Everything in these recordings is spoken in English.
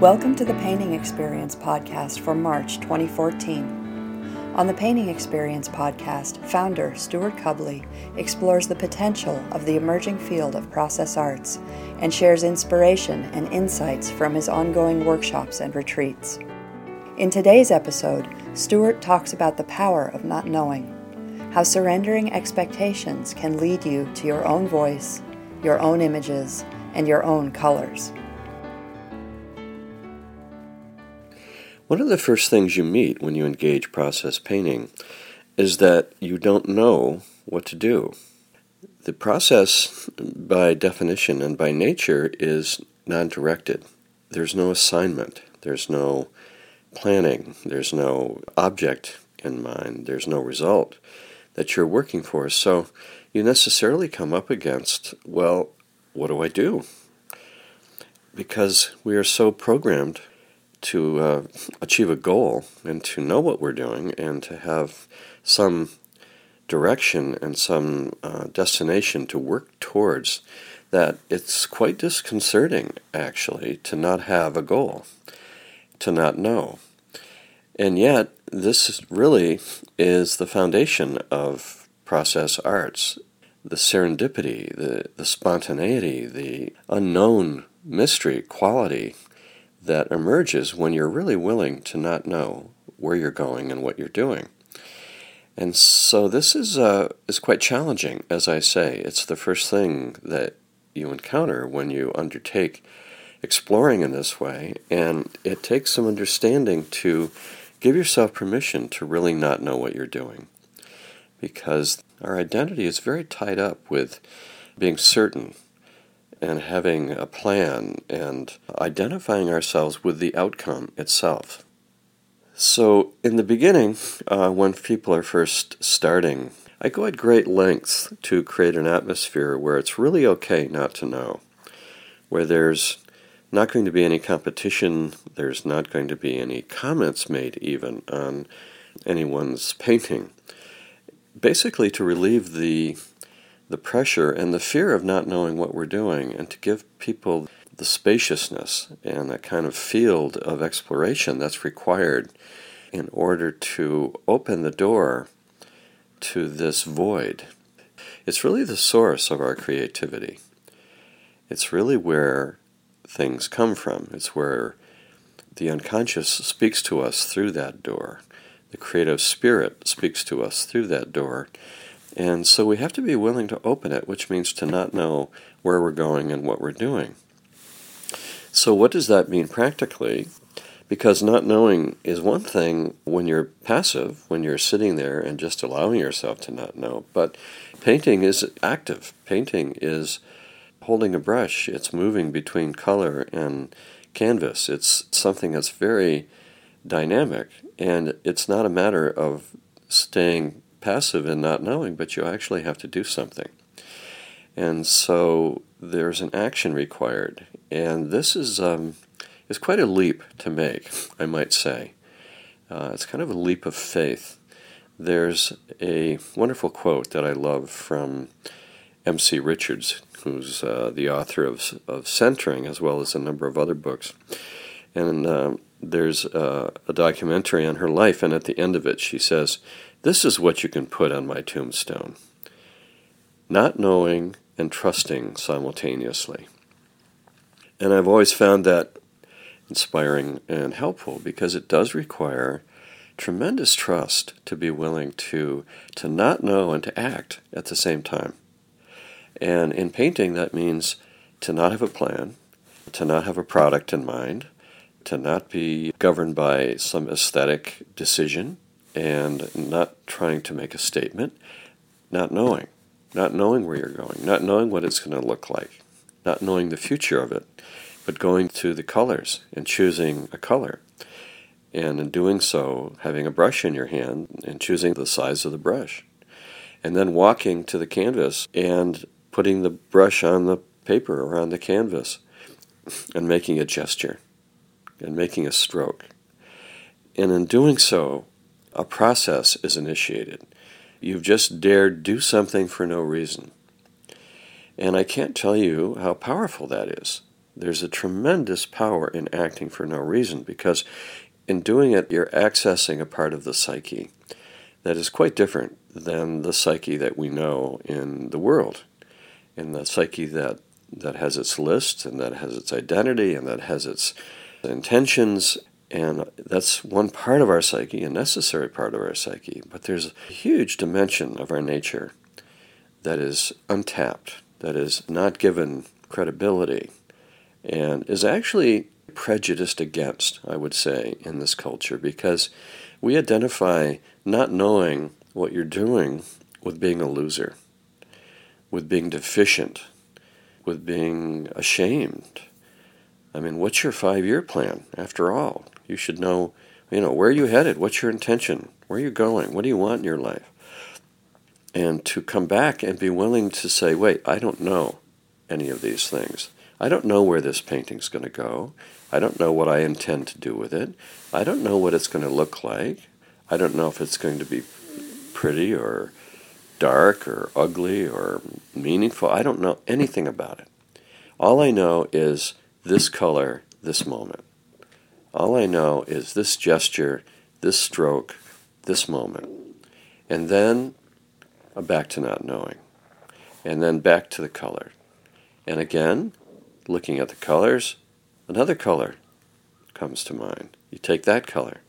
Welcome to the Painting Experience podcast for March 2014. On the Painting Experience podcast, founder Stewart Cubley explores the potential of the emerging field of process arts and shares inspiration and insights from his ongoing workshops and retreats. In today's episode, Stewart talks about the power of not knowing, how surrendering expectations can lead you to your own voice, your own images, and your own colors. One of the first things you meet when you engage process painting is that you don't know what to do. The process, by definition and by nature, is non directed. There's no assignment, there's no planning, there's no object in mind, there's no result that you're working for. So you necessarily come up against, well, what do I do? Because we are so programmed to uh, achieve a goal and to know what we're doing and to have some direction and some uh, destination to work towards that it's quite disconcerting actually to not have a goal, to not know. And yet, this really is the foundation of process arts the serendipity, the, the spontaneity, the unknown mystery quality that emerges when you're really willing to not know where you're going and what you're doing. And so this is uh, is quite challenging, as I say. It's the first thing that you encounter when you undertake exploring in this way, and it takes some understanding to give yourself permission to really not know what you're doing, because our identity is very tied up with being certain and having a plan and identifying ourselves with the outcome itself. So, in the beginning, uh, when people are first starting, I go at great lengths to create an atmosphere where it's really okay not to know, where there's not going to be any competition, there's not going to be any comments made even on anyone's painting. Basically, to relieve the the pressure and the fear of not knowing what we're doing, and to give people the spaciousness and a kind of field of exploration that's required in order to open the door to this void. It's really the source of our creativity. It's really where things come from. It's where the unconscious speaks to us through that door. The creative spirit speaks to us through that door. And so we have to be willing to open it, which means to not know where we're going and what we're doing. So, what does that mean practically? Because not knowing is one thing when you're passive, when you're sitting there and just allowing yourself to not know. But painting is active. Painting is holding a brush, it's moving between color and canvas. It's something that's very dynamic. And it's not a matter of staying passive and not knowing, but you actually have to do something. And so there's an action required. And this is, um, is quite a leap to make, I might say. Uh, it's kind of a leap of faith. There's a wonderful quote that I love from M.C. Richards, who's uh, the author of, of Centering as well as a number of other books. And uh, there's uh, a documentary on her life, and at the end of it, she says, this is what you can put on my tombstone not knowing and trusting simultaneously. And I've always found that inspiring and helpful because it does require tremendous trust to be willing to to not know and to act at the same time. And in painting that means to not have a plan, to not have a product in mind, to not be governed by some aesthetic decision, and not trying to make a statement, not knowing, not knowing where you're going, not knowing what it's going to look like, not knowing the future of it, but going to the colors and choosing a color. And in doing so, having a brush in your hand and choosing the size of the brush. And then walking to the canvas and putting the brush on the paper or on the canvas and making a gesture and making a stroke. And in doing so, a process is initiated. You've just dared do something for no reason. And I can't tell you how powerful that is. there's a tremendous power in acting for no reason because in doing it, you're accessing a part of the psyche that is quite different than the psyche that we know in the world, in the psyche that, that has its list and that has its identity and that has its intentions. And that's one part of our psyche, a necessary part of our psyche. But there's a huge dimension of our nature that is untapped, that is not given credibility, and is actually prejudiced against, I would say, in this culture because we identify not knowing what you're doing with being a loser, with being deficient, with being ashamed. I mean, what's your five year plan after all? You should know, you know, where are you headed? What's your intention? Where are you going? What do you want in your life? And to come back and be willing to say, wait, I don't know any of these things. I don't know where this painting's going to go. I don't know what I intend to do with it. I don't know what it's going to look like. I don't know if it's going to be pretty or dark or ugly or meaningful. I don't know anything about it. All I know is this color, this moment. All I know is this gesture, this stroke, this moment. And then I'm back to not knowing. And then back to the color. And again, looking at the colors, another color comes to mind. You take that color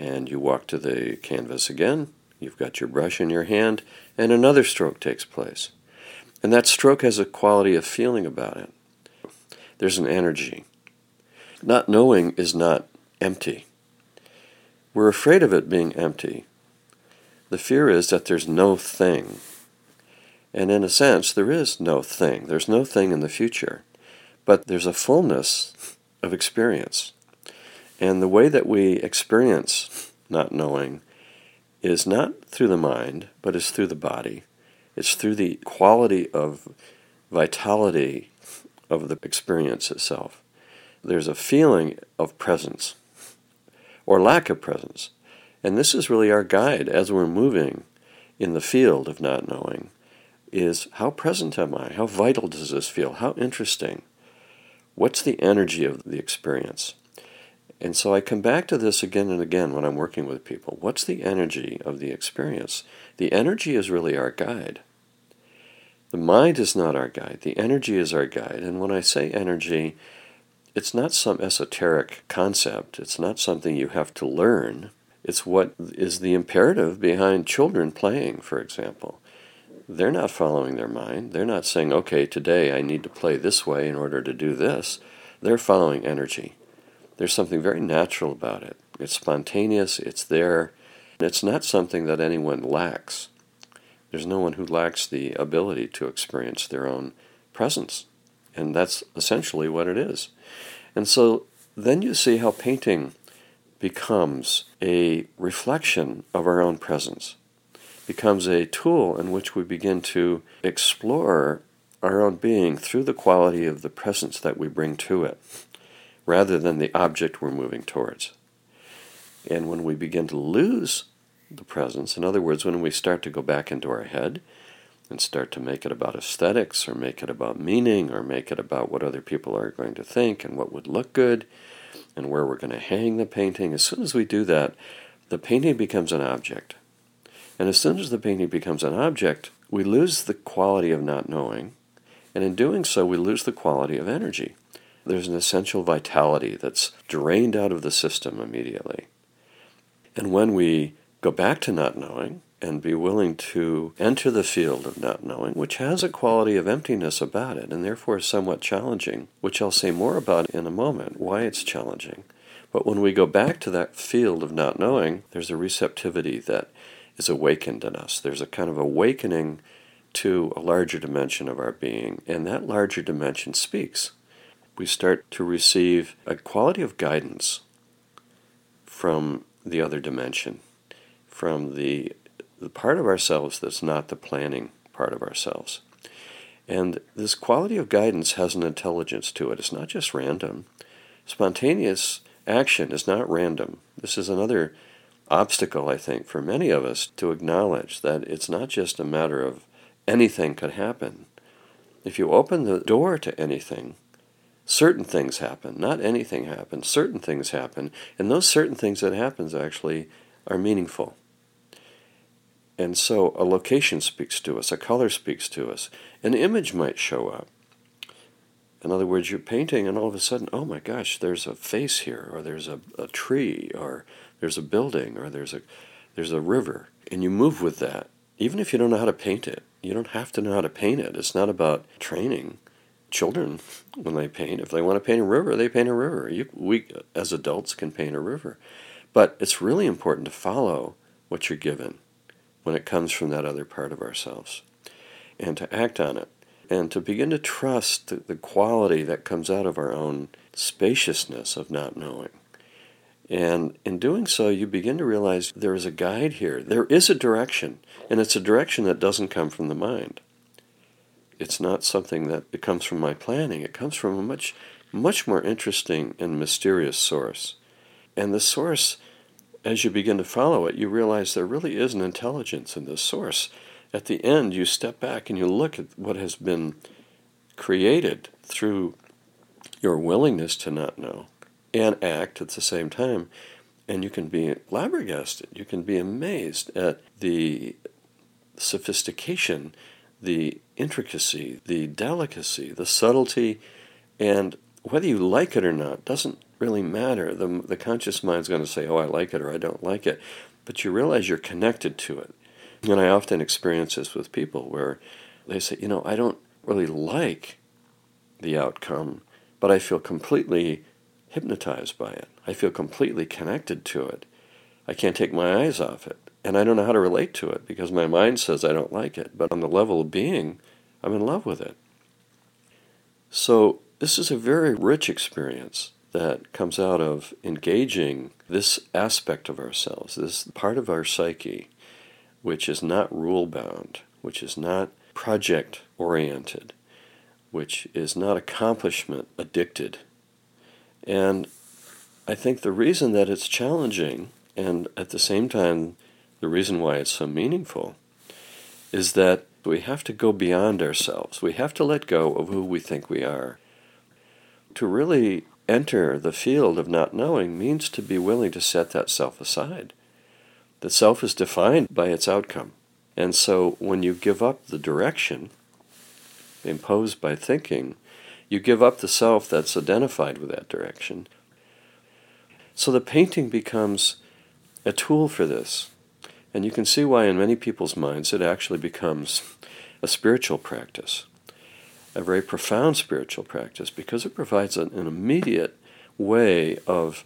and you walk to the canvas again. You've got your brush in your hand, and another stroke takes place. And that stroke has a quality of feeling about it. There's an energy. Not knowing is not empty. We're afraid of it being empty. The fear is that there's no thing and in a sense, there is no thing. There's no thing in the future. But there's a fullness of experience. And the way that we experience not knowing is not through the mind, but is through the body. It's through the quality of vitality of the experience itself. There's a feeling of presence or lack of presence. And this is really our guide as we're moving in the field of not knowing is how present am I? How vital does this feel? How interesting? What's the energy of the experience? And so I come back to this again and again when I'm working with people. What's the energy of the experience? The energy is really our guide. The mind is not our guide, the energy is our guide. And when I say energy, it's not some esoteric concept, it's not something you have to learn. It's what is the imperative behind children playing, for example they're not following their mind. They're not saying, okay, today I need to play this way in order to do this. They're following energy. There's something very natural about it. It's spontaneous, it's there. It's not something that anyone lacks. There's no one who lacks the ability to experience their own presence. And that's essentially what it is. And so then you see how painting becomes a reflection of our own presence becomes a tool in which we begin to explore our own being through the quality of the presence that we bring to it, rather than the object we're moving towards. And when we begin to lose the presence, in other words, when we start to go back into our head and start to make it about aesthetics or make it about meaning or make it about what other people are going to think and what would look good and where we're going to hang the painting, as soon as we do that, the painting becomes an object. And as soon as the painting becomes an object, we lose the quality of not knowing, and in doing so, we lose the quality of energy. There's an essential vitality that's drained out of the system immediately. And when we go back to not knowing and be willing to enter the field of not knowing, which has a quality of emptiness about it and therefore is somewhat challenging, which I'll say more about in a moment, why it's challenging. But when we go back to that field of not knowing, there's a receptivity that is awakened in us. There's a kind of awakening to a larger dimension of our being, and that larger dimension speaks. We start to receive a quality of guidance from the other dimension, from the, the part of ourselves that's not the planning part of ourselves. And this quality of guidance has an intelligence to it. It's not just random. Spontaneous action is not random. This is another obstacle, I think, for many of us to acknowledge that it's not just a matter of anything could happen. If you open the door to anything, certain things happen. Not anything happens. Certain things happen. And those certain things that happens actually are meaningful. And so a location speaks to us, a color speaks to us, an image might show up. In other words, you're painting, and all of a sudden, oh my gosh, there's a face here, or there's a, a tree, or there's a building, or there's a there's a river, and you move with that. Even if you don't know how to paint it, you don't have to know how to paint it. It's not about training. Children, when they paint, if they want to paint a river, they paint a river. You, we, as adults, can paint a river. But it's really important to follow what you're given when it comes from that other part of ourselves and to act on it and to begin to trust the, the quality that comes out of our own spaciousness of not knowing. And in doing so, you begin to realize there is a guide here. There is a direction, and it's a direction that doesn't come from the mind. It's not something that it comes from my planning. It comes from a much, much more interesting and mysterious source. And the source as you begin to follow it, you realize there really is an intelligence in this source. At the end, you step back and you look at what has been created through your willingness to not know and act at the same time. And you can be flabbergasted. You can be amazed at the sophistication, the intricacy, the delicacy, the subtlety, and whether you like it or not doesn't really matter. The, the conscious mind's going to say, oh, I like it or I don't like it. But you realize you're connected to it. And I often experience this with people where they say, you know, I don't really like the outcome, but I feel completely hypnotized by it. I feel completely connected to it. I can't take my eyes off it. And I don't know how to relate to it because my mind says I don't like it. But on the level of being, I'm in love with it. So this is a very rich experience that comes out of engaging this aspect of ourselves, this part of our psyche, which is not rule bound, which is not project oriented, which is not accomplishment addicted. And I think the reason that it's challenging, and at the same time, the reason why it's so meaningful, is that we have to go beyond ourselves. We have to let go of who we think we are. To really enter the field of not knowing means to be willing to set that self aside. The self is defined by its outcome. And so when you give up the direction imposed by thinking, you give up the self that's identified with that direction. So the painting becomes a tool for this. And you can see why, in many people's minds, it actually becomes a spiritual practice a very profound spiritual practice because it provides an, an immediate way of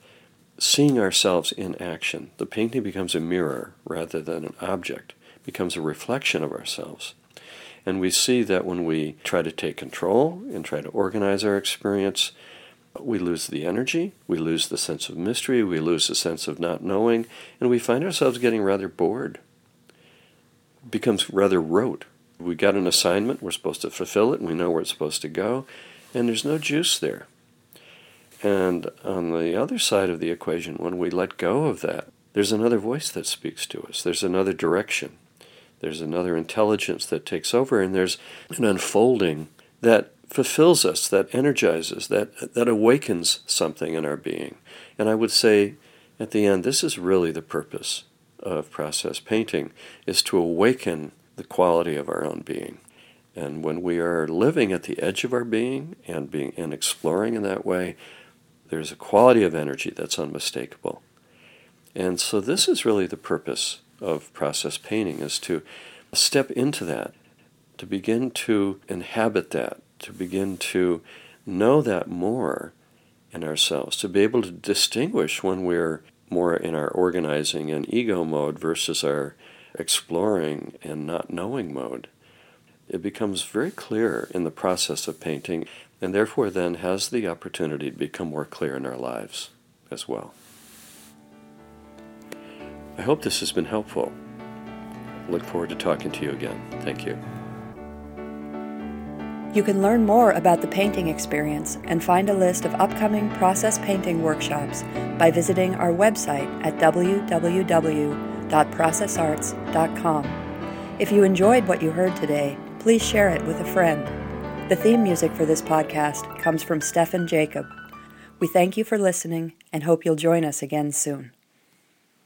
seeing ourselves in action. The painting becomes a mirror rather than an object, becomes a reflection of ourselves. And we see that when we try to take control and try to organize our experience, we lose the energy, we lose the sense of mystery, we lose the sense of not knowing, and we find ourselves getting rather bored. Becomes rather rote we got an assignment, we're supposed to fulfill it, we know where it's supposed to go, and there's no juice there. And on the other side of the equation, when we let go of that, there's another voice that speaks to us, there's another direction, there's another intelligence that takes over, and there's an unfolding that fulfills us, that energizes, that, that awakens something in our being. And I would say at the end, this is really the purpose of process painting, is to awaken the quality of our own being. And when we are living at the edge of our being and being and exploring in that way, there's a quality of energy that's unmistakable. And so this is really the purpose of process painting is to step into that, to begin to inhabit that, to begin to know that more in ourselves, to be able to distinguish when we're more in our organizing and ego mode versus our exploring and not knowing mode, it becomes very clear in the process of painting, and therefore then has the opportunity to become more clear in our lives as well. I hope this has been helpful. look forward to talking to you again. Thank you. You can learn more about the painting experience and find a list of upcoming process painting workshops by visiting our website at www www.processarts.com. If you enjoyed what you heard today, please share it with a friend. The theme music for this podcast comes from Stefan Jacob. We thank you for listening and hope you'll join us again soon.